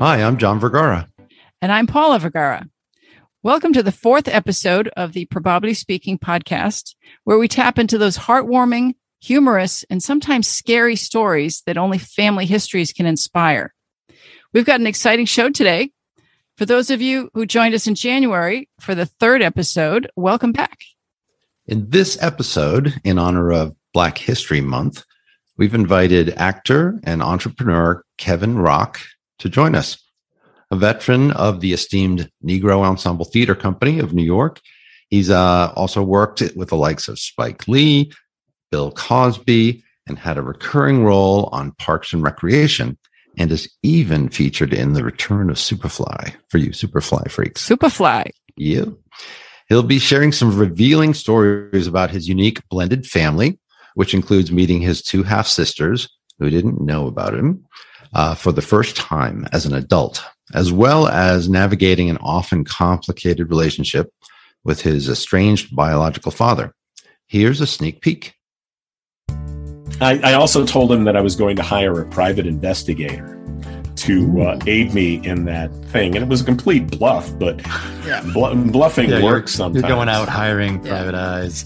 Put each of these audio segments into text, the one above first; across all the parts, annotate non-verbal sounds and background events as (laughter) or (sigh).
Hi, I'm John Vergara. And I'm Paula Vergara. Welcome to the fourth episode of the Probably Speaking podcast, where we tap into those heartwarming, humorous, and sometimes scary stories that only family histories can inspire. We've got an exciting show today. For those of you who joined us in January for the third episode, welcome back. In this episode, in honor of Black History Month, we've invited actor and entrepreneur Kevin Rock to join us. A veteran of the esteemed Negro Ensemble Theater Company of New York, he's uh, also worked with the likes of Spike Lee, Bill Cosby, and had a recurring role on Parks and Recreation, and is even featured in The Return of Superfly for you Superfly freaks. Superfly. Yeah. He'll be sharing some revealing stories about his unique blended family, which includes meeting his two half sisters who didn't know about him uh, for the first time as an adult, as well as navigating an often complicated relationship with his estranged biological father. Here's a sneak peek. I, I also told him that I was going to hire a private investigator to uh, aid me in that thing, and it was a complete bluff. But (laughs) yeah. bl- bluffing yeah, works sometimes. You're going out hiring private eyes.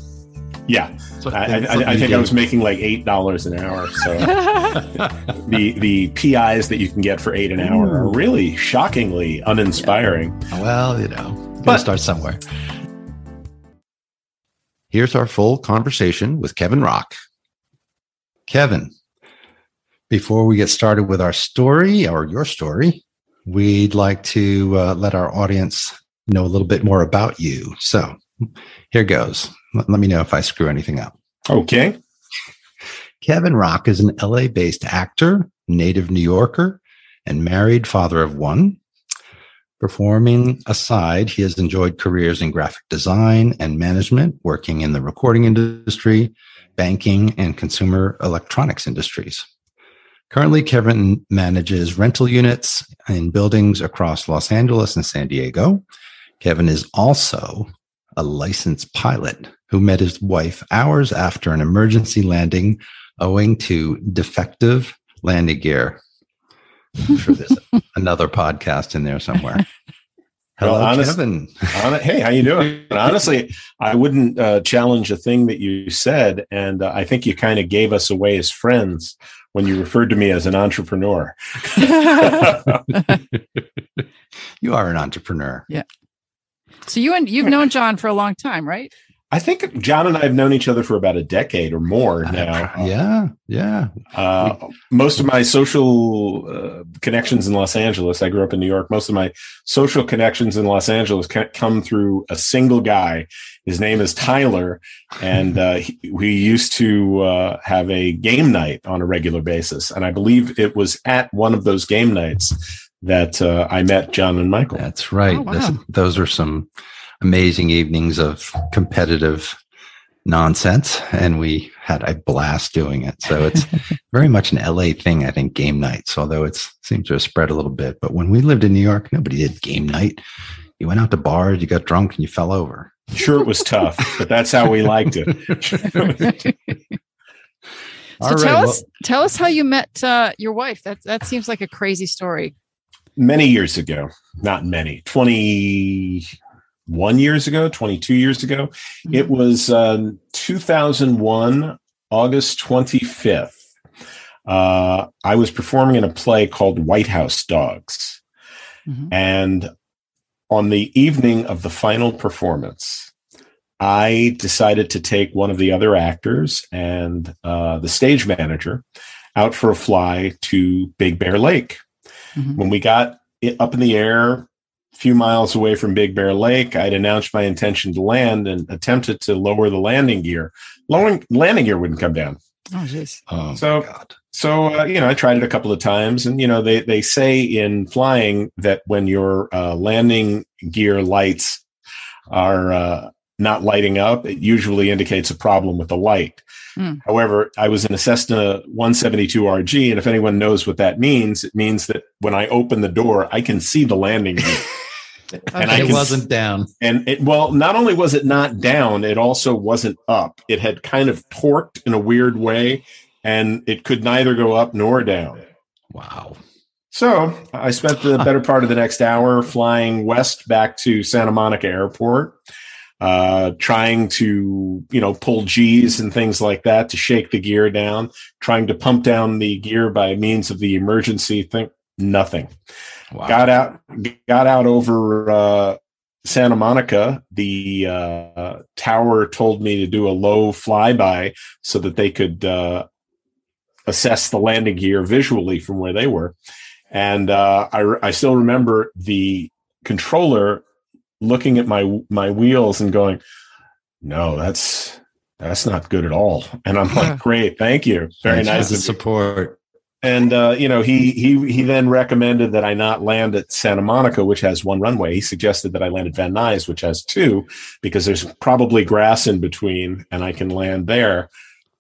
Yeah, I, I, I, think I was making like eight dollars an hour. So (laughs) the the PIs that you can get for eight an hour are really shockingly uninspiring. Yeah. Well, you know, but start somewhere. Here's our full conversation with Kevin Rock. Kevin, before we get started with our story or your story, we'd like to uh, let our audience know a little bit more about you. So here goes. Let, me know if I screw anything up. Okay. Kevin Rock is an LA based actor, native New Yorker, and married father of one. Performing aside, he has enjoyed careers in graphic design and management, working in the recording industry, banking, and consumer electronics industries. Currently, Kevin manages rental units in buildings across Los Angeles and San Diego. Kevin is also a licensed pilot who met his wife hours after an emergency landing owing to defective landing gear. I'm sure there's (laughs) another podcast in there somewhere. (laughs) Hello, well, honest, Kevin. On, hey, how you doing? Honestly, I wouldn't uh, challenge a thing that you said, and uh, I think you kind of gave us away as friends when you referred to me as an entrepreneur. (laughs) you are an entrepreneur. Yeah. So you and you've known John for a long time, right? I think John and I have known each other for about a decade or more now. Uh, yeah, yeah. Uh, most of my social uh, connections in Los Angeles, I grew up in New York. Most of my social connections in Los Angeles come through a single guy. His name is Tyler, and uh, he, we used to uh, have a game night on a regular basis. And I believe it was at one of those game nights that uh, I met John and Michael. That's right. Oh, wow. this, those are some amazing evenings of competitive nonsense and we had a blast doing it. So it's (laughs) very much an la thing i think game nights although it seems to have spread a little bit. But when we lived in new york nobody did game night. You went out to bars you got drunk and you fell over. Sure it was tough but that's how we liked it. (laughs) So right, tell us tell us how you met uh, your wife. That that seems like a crazy story. Many years ago not many 20 one years ago, 22 years ago. Mm-hmm. It was um, 2001, August 25th. Uh, I was performing in a play called White House Dogs. Mm-hmm. And on the evening of the final performance, I decided to take one of the other actors and uh, the stage manager out for a fly to Big Bear Lake. Mm-hmm. When we got it up in the air, few miles away from Big Bear Lake, I'd announced my intention to land and attempted to lower the landing gear. Lowering landing gear wouldn't come down. Oh, jeez. Oh, so, God. so uh, you know, I tried it a couple of times, and you know, they they say in flying that when your uh, landing gear lights are uh, not lighting up, it usually indicates a problem with the light. Mm. However, I was in a Cessna 172RG, and if anyone knows what that means, it means that when I open the door, I can see the landing gear. (laughs) and okay. it wasn't down. And it, well, not only was it not down, it also wasn't up. It had kind of torqued in a weird way, and it could neither go up nor down. Wow. So I spent the better part of the next hour flying west back to Santa Monica Airport, uh, trying to, you know, pull G's and things like that to shake the gear down, trying to pump down the gear by means of the emergency thing. Nothing. Wow. Got out, got out over uh, Santa Monica. The uh, tower told me to do a low flyby so that they could uh, assess the landing gear visually from where they were. And uh, I, I still remember the controller looking at my my wheels and going, "No, that's that's not good at all." And I'm like, (laughs) "Great, thank you, very nice of support." And uh, you know, he he he then recommended that I not land at Santa Monica, which has one runway. He suggested that I land at Van Nuys, which has two, because there's probably grass in between, and I can land there.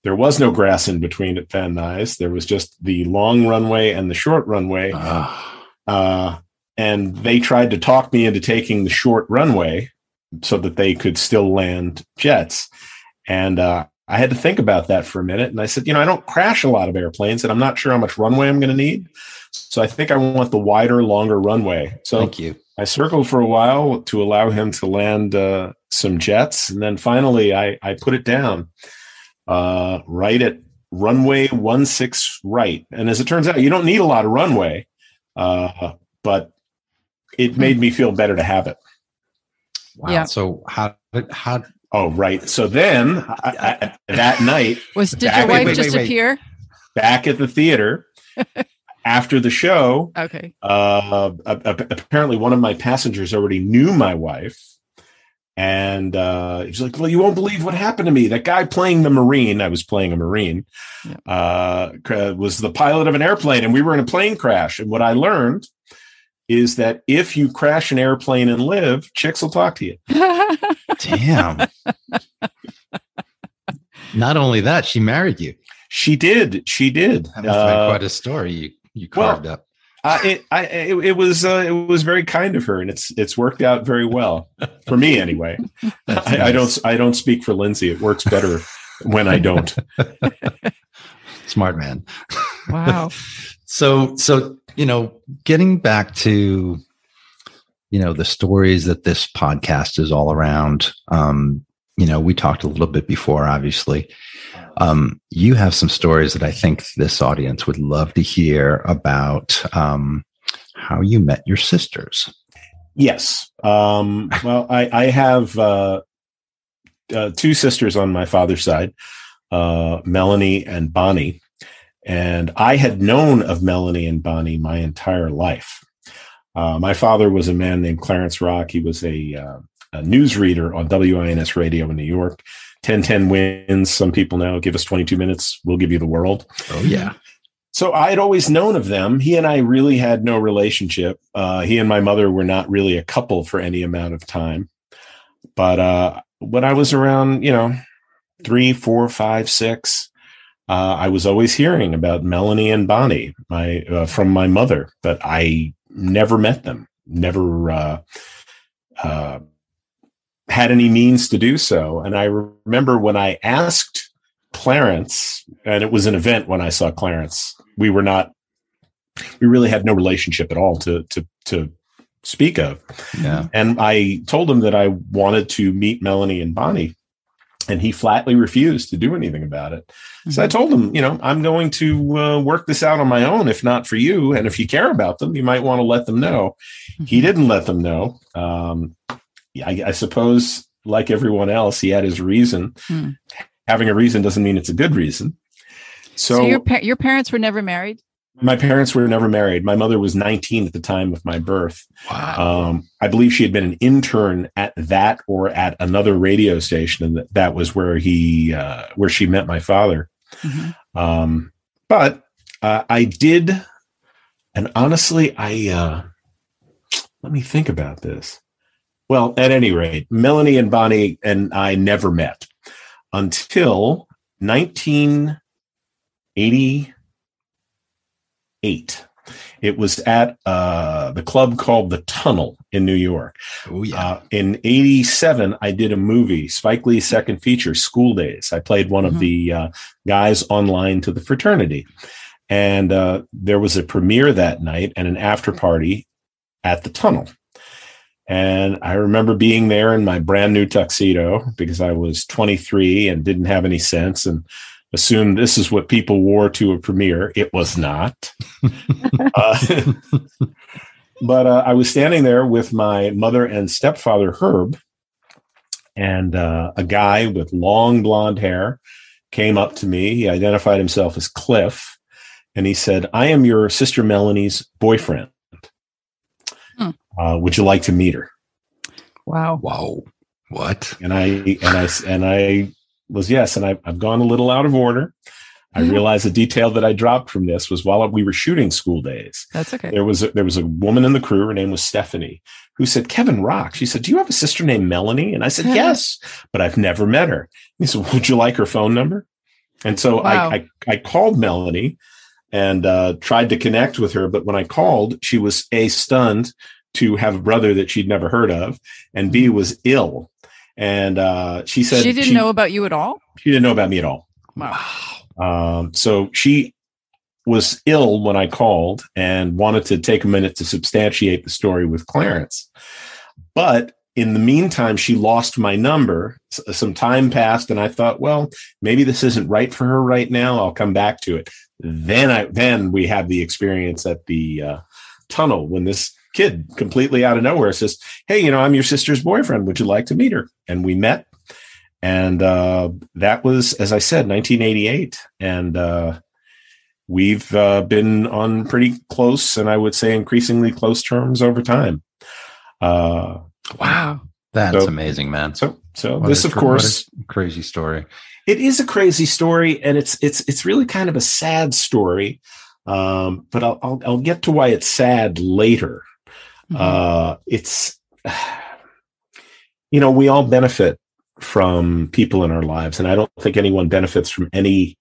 There was no grass in between at Van Nuys. There was just the long runway and the short runway. Ah. Uh, and they tried to talk me into taking the short runway so that they could still land jets. And uh, I had to think about that for a minute. And I said, you know, I don't crash a lot of airplanes, and I'm not sure how much runway I'm going to need. So I think I want the wider, longer runway. So thank you. I circled for a while to allow him to land uh, some jets, and then finally I, I put it down uh, right at runway one six right. And as it turns out, you don't need a lot of runway, uh, but it made me feel better to have it. Wow. Yeah. So how how? Oh, right. So then I, I, that night was did your wife wait, just wait, wait, appear back at the theater? (laughs) after the show, okay. Uh, apparently, one of my passengers already knew my wife, and uh, he's like, "Well, you won't believe what happened to me. That guy playing the Marine, I was playing a Marine, yeah. uh, was the pilot of an airplane, and we were in a plane crash. And what I learned is that if you crash an airplane and live, chicks will talk to you. Damn. Not only that, she married you. She did. She did. That must uh, quite a story you you carved well, up. Uh, it, I, it, it was uh, it was very kind of her, and it's it's worked out very well for me anyway. (laughs) I, I, don't I don't speak for Lindsay. It works better when I don't. (laughs) Smart man. Wow. (laughs) so so you know, getting back to you know the stories that this podcast is all around. Um, you know, we talked a little bit before, obviously. Um, you have some stories that I think this audience would love to hear about um, how you met your sisters. Yes. Um, well, I, I have uh, uh, two sisters on my father's side, uh, Melanie and Bonnie. And I had known of Melanie and Bonnie my entire life. Uh, my father was a man named Clarence Rock. He was a, uh, a newsreader on WINS radio in New York. 1010 wins. Some people know. Give us 22 minutes. We'll give you the world. Oh, yeah. So I had always known of them. He and I really had no relationship. Uh, he and my mother were not really a couple for any amount of time. But uh, when I was around, you know, three, four, five, six, uh, I was always hearing about Melanie and Bonnie, my uh, from my mother, but I never met them. Never uh, uh, had any means to do so. And I remember when I asked Clarence, and it was an event when I saw Clarence, we were not, we really had no relationship at all to, to, to speak of. Yeah. And I told him that I wanted to meet Melanie and Bonnie. And he flatly refused to do anything about it. Mm-hmm. So I mm-hmm. told him, you know, I'm going to uh, work this out on my own, if not for you. And if you care about them, you might want to let them know. Mm-hmm. He didn't let them know. Um, I, I, suppose, like everyone else, he had his reason. Hmm. Having a reason doesn't mean it's a good reason. So, so your pa- your parents were never married. My parents were never married. My mother was 19 at the time of my birth. Wow. Um, I believe she had been an intern at that or at another radio station, and that, that was where he uh, where she met my father. Mm-hmm. Um, but uh, I did, and honestly, I uh, let me think about this. Well, at any rate, Melanie and Bonnie and I never met until 1988. It was at uh, the club called the Tunnel in New York. Oh yeah. Uh, in '87, I did a movie, Spike Lee's second feature, School Daze. I played one mm-hmm. of the uh, guys online to the fraternity, And uh, there was a premiere that night and an after party at the tunnel. And I remember being there in my brand new tuxedo because I was 23 and didn't have any sense and assumed this is what people wore to a premiere. It was not. (laughs) uh, (laughs) but uh, I was standing there with my mother and stepfather, Herb, and uh, a guy with long blonde hair came up to me. He identified himself as Cliff, and he said, "I am your sister Melanie's boyfriend. Hmm. Uh, would you like to meet her?" Wow! Wow! What? And I and I and I was yes, and I, I've gone a little out of order. I mm-hmm. realized the detail that I dropped from this was while we were shooting School Daze. That's okay. There was a, there was a woman in the crew. Her name was Stephanie, who said, "Kevin Rock." She said, "Do you have a sister named Melanie?" And I said, "Yes, but I've never met her." He said, "Would you like her phone number?" And so wow. I, I, I called Melanie and uh, tried to connect with her, but when I called, she was a stunned to have a brother that she'd never heard of, and B mm-hmm. was ill. And uh, she said she didn't she, know about you at all. She didn't know about me at all. Wow. Um, so she was ill when I called and wanted to take a minute to substantiate the story with Clarence. But in the meantime, she lost my number. Some time passed, and I thought, well, maybe this isn't right for her right now. I'll come back to it. Then I then we have the experience at the uh, tunnel when this kid completely out of nowhere says, "Hey, you know, I'm your sister's boyfriend. Would you like to meet her?" And we met and uh, that was, as I said, 1988, and uh, we've uh, been on pretty close, and I would say increasingly close terms over time. Uh, wow, that's so, amazing, man. So, so what this, of course, crazy story. It is a crazy story, and it's it's it's really kind of a sad story. Um, but I'll, I'll, I'll get to why it's sad later. Mm-hmm. Uh, it's (sighs) you know we all benefit from people in our lives. And I don't think anyone benefits from any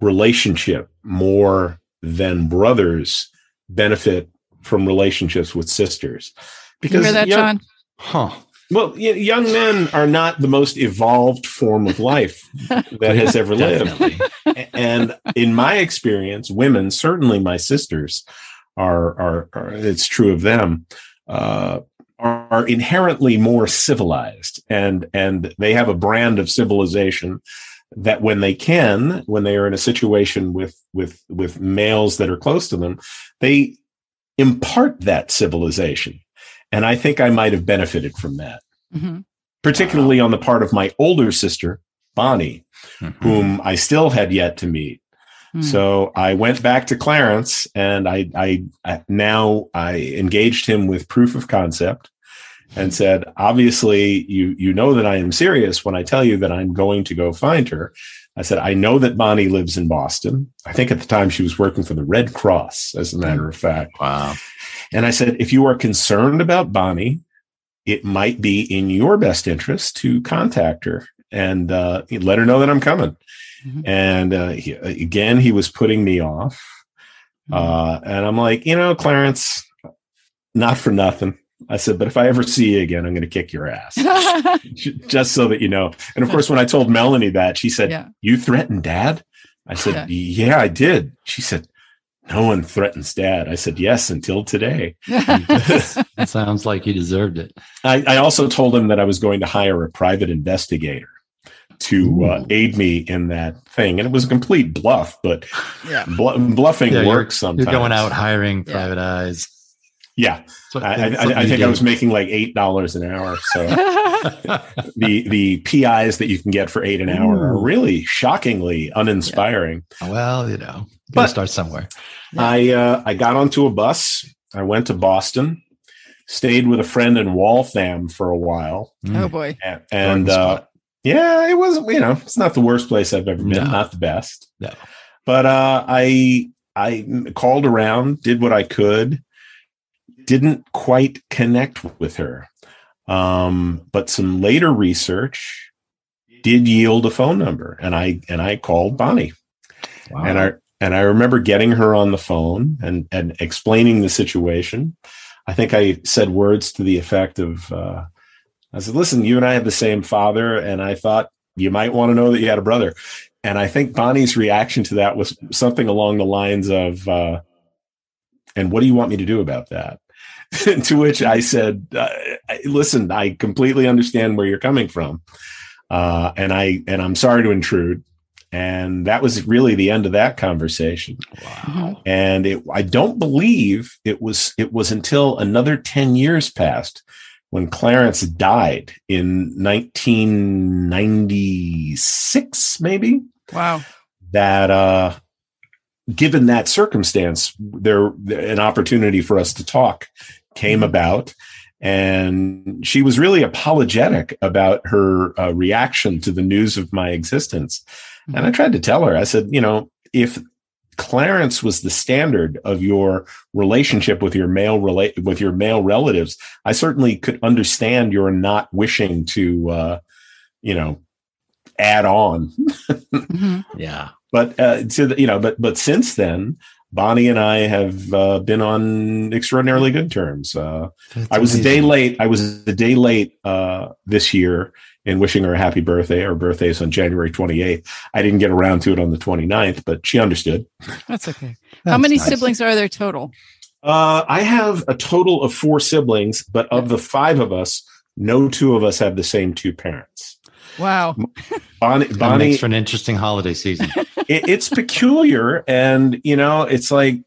relationship more than brothers benefit from relationships with sisters. Because you hear that, young, John? Huh. Well, young men are not the most evolved form of life (laughs) that has ever lived. and in my experience, women, certainly my sisters, are, are, are it's true of them, uh, are inherently more civilized and and they have a brand of civilization that when they can when they are in a situation with with with males that are close to them they impart that civilization and i think i might have benefited from that mm-hmm. particularly wow. on the part of my older sister bonnie mm-hmm. whom i still had yet to meet Hmm. So I went back to Clarence and I, I, I, now I engaged him with proof of concept and said, obviously you, you know that I am serious when I tell you that I'm going to go find her. I said, I know that Bonnie lives in Boston. I think at the time she was working for the Red Cross, as a matter of fact. Wow. And I said, if you are concerned about Bonnie, it might be in your best interest to contact her and uh, let her know that I'm coming. Mm-hmm. And uh, he, again, he was putting me off. Mm-hmm. Uh, and I'm like, you know, Clarence, not for nothing. I said, but if I ever see you again, I'm going to kick your ass. (laughs) Just so that you know. And of course, when I told Melanie that, she said, yeah. You threatened dad? I said, yeah. yeah, I did. She said, No one threatens dad. I said, Yes, until today. (laughs) that sounds like he deserved it. I, I also told him that I was going to hire a private investigator to uh, aid me in that thing. And it was a complete bluff, but yeah. bl- bluffing yeah, works sometimes. You're going out hiring private yeah. eyes. Yeah, I, I, I, think I was making like eight dollars an hour. So (laughs) the the PIs that you can get for eight an hour Ooh. are really shockingly uninspiring. Yeah. Well, you know, but start somewhere. I uh, I got onto a bus. I went to Boston, stayed with a friend in Waltham for a while. Oh boy! And, and uh, yeah, it was. You know, it's not the worst place I've ever been. No. Not the best. No. But uh, I I called around, did what I could didn't quite connect with her. Um, but some later research did yield a phone number, and I and I called Bonnie, wow. and I and I remember getting her on the phone and and explaining the situation. I think I said words to the effect of, uh, "I said, listen, you and I have the same father, and I thought you might want to know that you had a brother. And I think Bonnie's reaction to that was something along the lines of, uh, and what do you want me to do about that? (laughs) to which I said, uh, listen, I completely understand where you're coming from. Uh, and I, and I'm sorry to intrude. And that was really the end of that conversation. Wow. And it, I don't believe it was, it was until another 10 years passed when Clarence died in 1996, maybe. Wow. That, uh, given that circumstance, there, an opportunity for us to talk came mm-hmm. about. And she was really apologetic about her uh, reaction to the news of my existence. Mm-hmm. And I tried to tell her, I said, you know, if Clarence was the standard of your relationship with your male rela- with your male relatives, I certainly could understand your not wishing to, uh, you know, add on. (laughs) mm-hmm. Yeah, but uh, to the, you know, but but since then, Bonnie and I have uh, been on extraordinarily good terms. Uh, I was amazing. a day late. I was a day late uh, this year in wishing her a happy birthday. Her birthday is on January 28th. I didn't get around to it on the 29th, but she understood. That's okay. (laughs) That's How many nice. siblings are there total? Uh, I have a total of four siblings, but of the five of us, no two of us have the same two parents. Wow. Bonnie, Bonnie makes for an interesting holiday season. (laughs) it, it's peculiar. And, you know, it's like,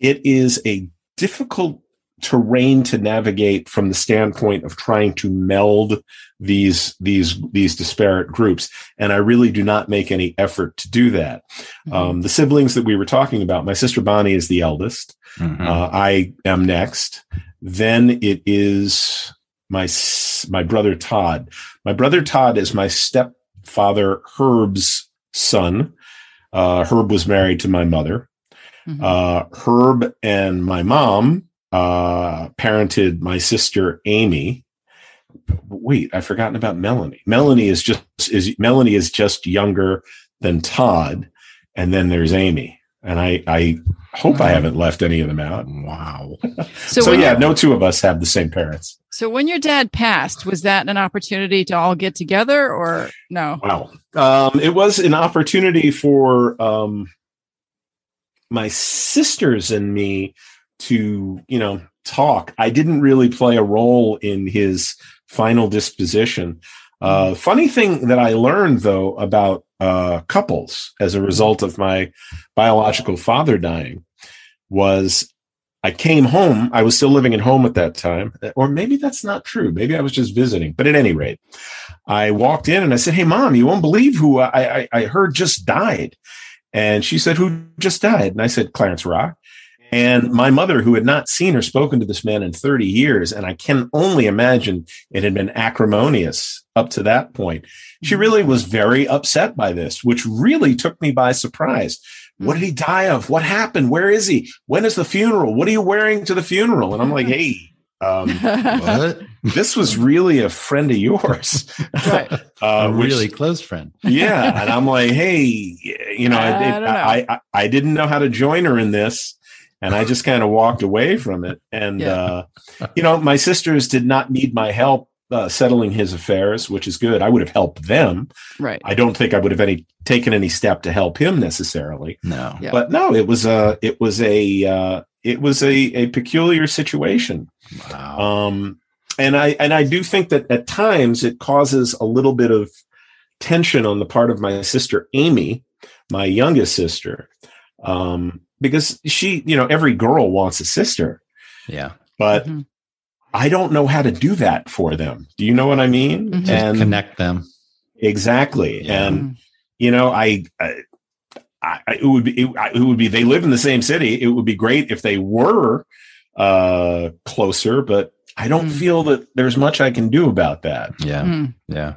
it is a difficult terrain to navigate from the standpoint of trying to meld these these these disparate groups and i really do not make any effort to do that mm-hmm. um, the siblings that we were talking about my sister bonnie is the eldest mm-hmm. uh, i am next then it is my my brother Todd. My brother Todd is my stepfather Herb's son. Uh, Herb was married to my mother. Mm-hmm. Uh, Herb and my mom uh, parented my sister Amy. Wait, I've forgotten about Melanie. Melanie is just is Melanie is just younger than Todd, and then there's Amy. And I I hope wow. I haven't left any of them out. Wow. So, (laughs) so yeah, no two of us have the same parents. So when your dad passed, was that an opportunity to all get together or no? Wow. Um, it was an opportunity for um, my sisters and me to, you know, talk. I didn't really play a role in his final disposition. Uh, funny thing that I learned though about uh, couples as a result of my biological father dying was I came home. I was still living at home at that time, or maybe that's not true. Maybe I was just visiting. But at any rate, I walked in and I said, "Hey, mom, you won't believe who I, I, I heard just died." And she said, "Who just died?" And I said, "Clarence Rock." And my mother, who had not seen or spoken to this man in 30 years, and I can only imagine it had been acrimonious up to that point, she really was very upset by this, which really took me by surprise. What did he die of? What happened? Where is he? When is the funeral? What are you wearing to the funeral? And I'm like, hey, um, what? (laughs) this was really a friend of yours, right? (laughs) Uh, a really which, close friend. yeah, and I'm like, hey, you know, I, I, know. I, I, I didn't know how to join her in this, and I just kind of walked away from it. And yeah. uh, you know, my sisters did not need my help uh, settling his affairs, which is good. I would have helped them. Right. I don't think I would have any taken any step to help him necessarily. No. Yeah. But no, it was a it was a uh, it was a a peculiar situation. Wow. Um, and I and I do think that at times it causes a little bit of tension on the part of my sister Amy, my youngest sister, um, because she, you know, every girl wants a sister. Yeah. But mm-hmm. I don't know how to do that for them. Do you know what I mean? Mm-hmm. And connect them. Exactly. Yeah. And you know, I, I, I, it would be it, it, would be they live in the same city. It would be great if they were uh closer, but I don't mm. feel that there's much I can do about that. Yeah. Mm. Yeah.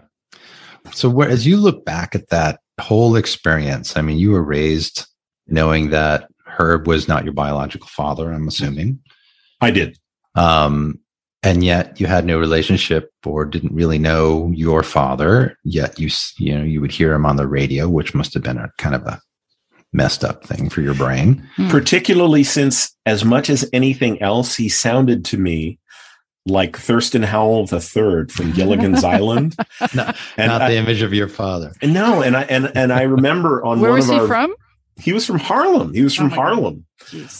So where as you look back at that whole experience, I mean, you were raised knowing that Herb was not your biological father, I'm assuming. I did. Um, and yet you had no relationship or didn't really know your father yet you you know you would hear him on the radio which must have been a kind of a messed up thing for your brain hmm. particularly since as much as anything else he sounded to me like Thurston Howell III from Gilligan's (laughs) Island. No, And not I- the image of your father. No, and I and and I remember on Where one was of he our from? He was from Harlem. He was Oh from my God. Harlem.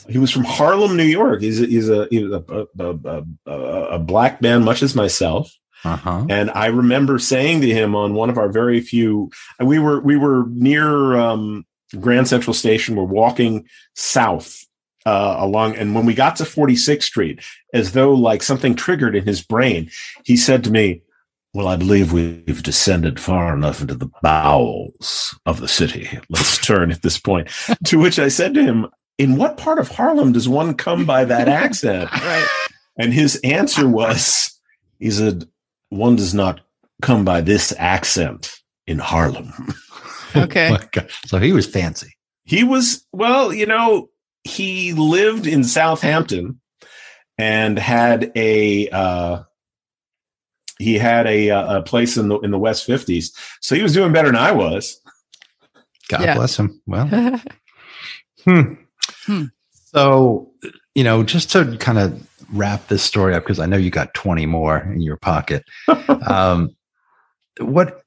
He was from Harlem, New York. He's a, he's a he was a, a, a, a, a black man, much as myself. Uh huh. And I remember saying to him on one of our very few, and we were we were near um, Grand Central Station. We're walking south uh, along, and when we got to 46th Street, as though like something triggered in his brain, he said to me, "Well, I believe we've descended far enough into the bowels of the city. Let's (laughs) turn at this point." to which I said to him, "In what part of Harlem does one come by that (laughs) accent?" Right. And his answer was, he said, one does not come by this accent in Harlem. (laughs) Okay. Oh. So he was fancy. He was, well, you know, he lived in Southampton and had a, uh, he had a, uh, a place in the in the West 50s. So he was doing better than I was. God Yeah. bless him. Well, (laughs) Hmm. Hmm. So, you know, just to kind of wrap this story up, because I know you got 20 more in your pocket. (laughs) um, what,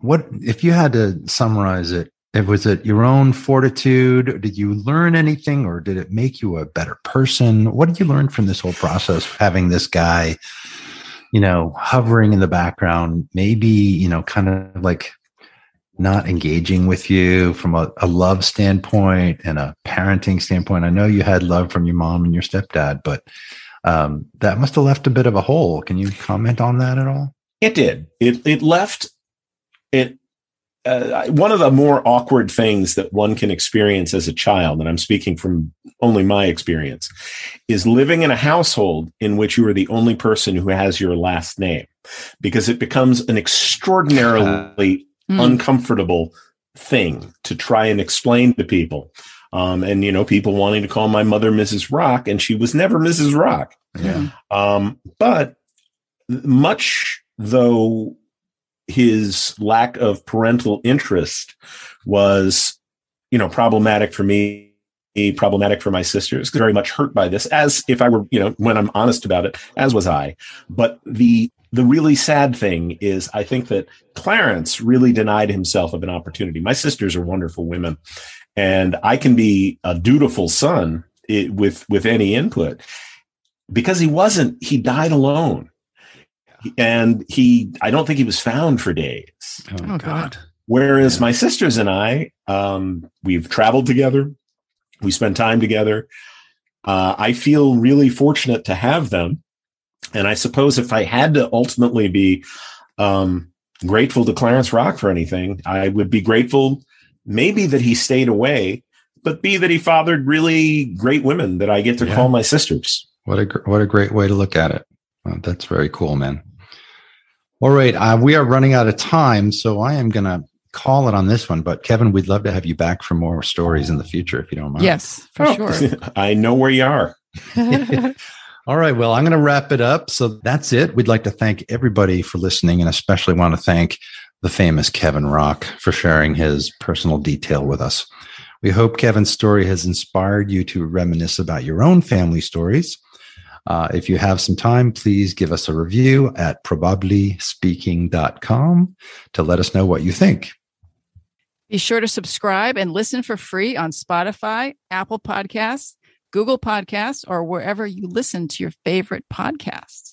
what, if you had to summarize it, it was it your own fortitude? Did you learn anything or did it make you a better person? What did you learn from this whole process having this guy, you know, hovering in the background, maybe, you know, kind of like not engaging with you from a, a love standpoint and a parenting standpoint. I know you had love from your mom and your stepdad, but um, that must have left a bit of a hole. Can you comment on that at all? It did. It it left it uh, one of the more awkward things that one can experience as a child, and I'm speaking from only my experience, is living in a household in which you are the only person who has your last name, because it becomes an extraordinarily Hmm. uncomfortable thing to try and explain to people. Um, and you know, people wanting to call my mother Mrs. Rock, and she was never Mrs. Rock. Yeah. Um, but much though his lack of parental interest was, you know, problematic for me, problematic for my sisters, very much hurt by this, as if I were, you know, when I'm honest about it, as was I. But the the really sad thing is I think that Clarence really denied himself of an opportunity. My sisters are wonderful women, and I can be a dutiful son i with with any input because he wasn't he died alone and he i don't think he was found for days Oh, God. whereas Yeah. my sisters and i um, we've traveled together we spend time together uh, i feel really fortunate to have them and i suppose if i had to ultimately be um, grateful to clarence rock for anything i would be grateful maybe that he stayed away but be that he fathered really great women that i get to Yeah. call my sisters What a gr- what a great way to look at it. Well, that's very cool, man. All right, uh, we are running out of time, so I am going to call it on this one. But Kevin, we'd love to have you back for more stories in the future, if you don't mind. Yes, for Oh, sure. (laughs) i know where you are (laughs) (laughs) All right. Well, I'm going to wrap it up. So that's it. We'd like to thank everybody for listening and especially want to thank the famous Kevin Rock for sharing his personal detail with us. We hope Kevin's story has inspired you to reminisce about your own family stories. Uh, if you have some time, please give us a review at probablyspeaking.com to let us know what you think. Be sure to subscribe and listen for free on Spotify, Apple Podcasts, Google Podcasts, or wherever you listen to your favorite podcasts.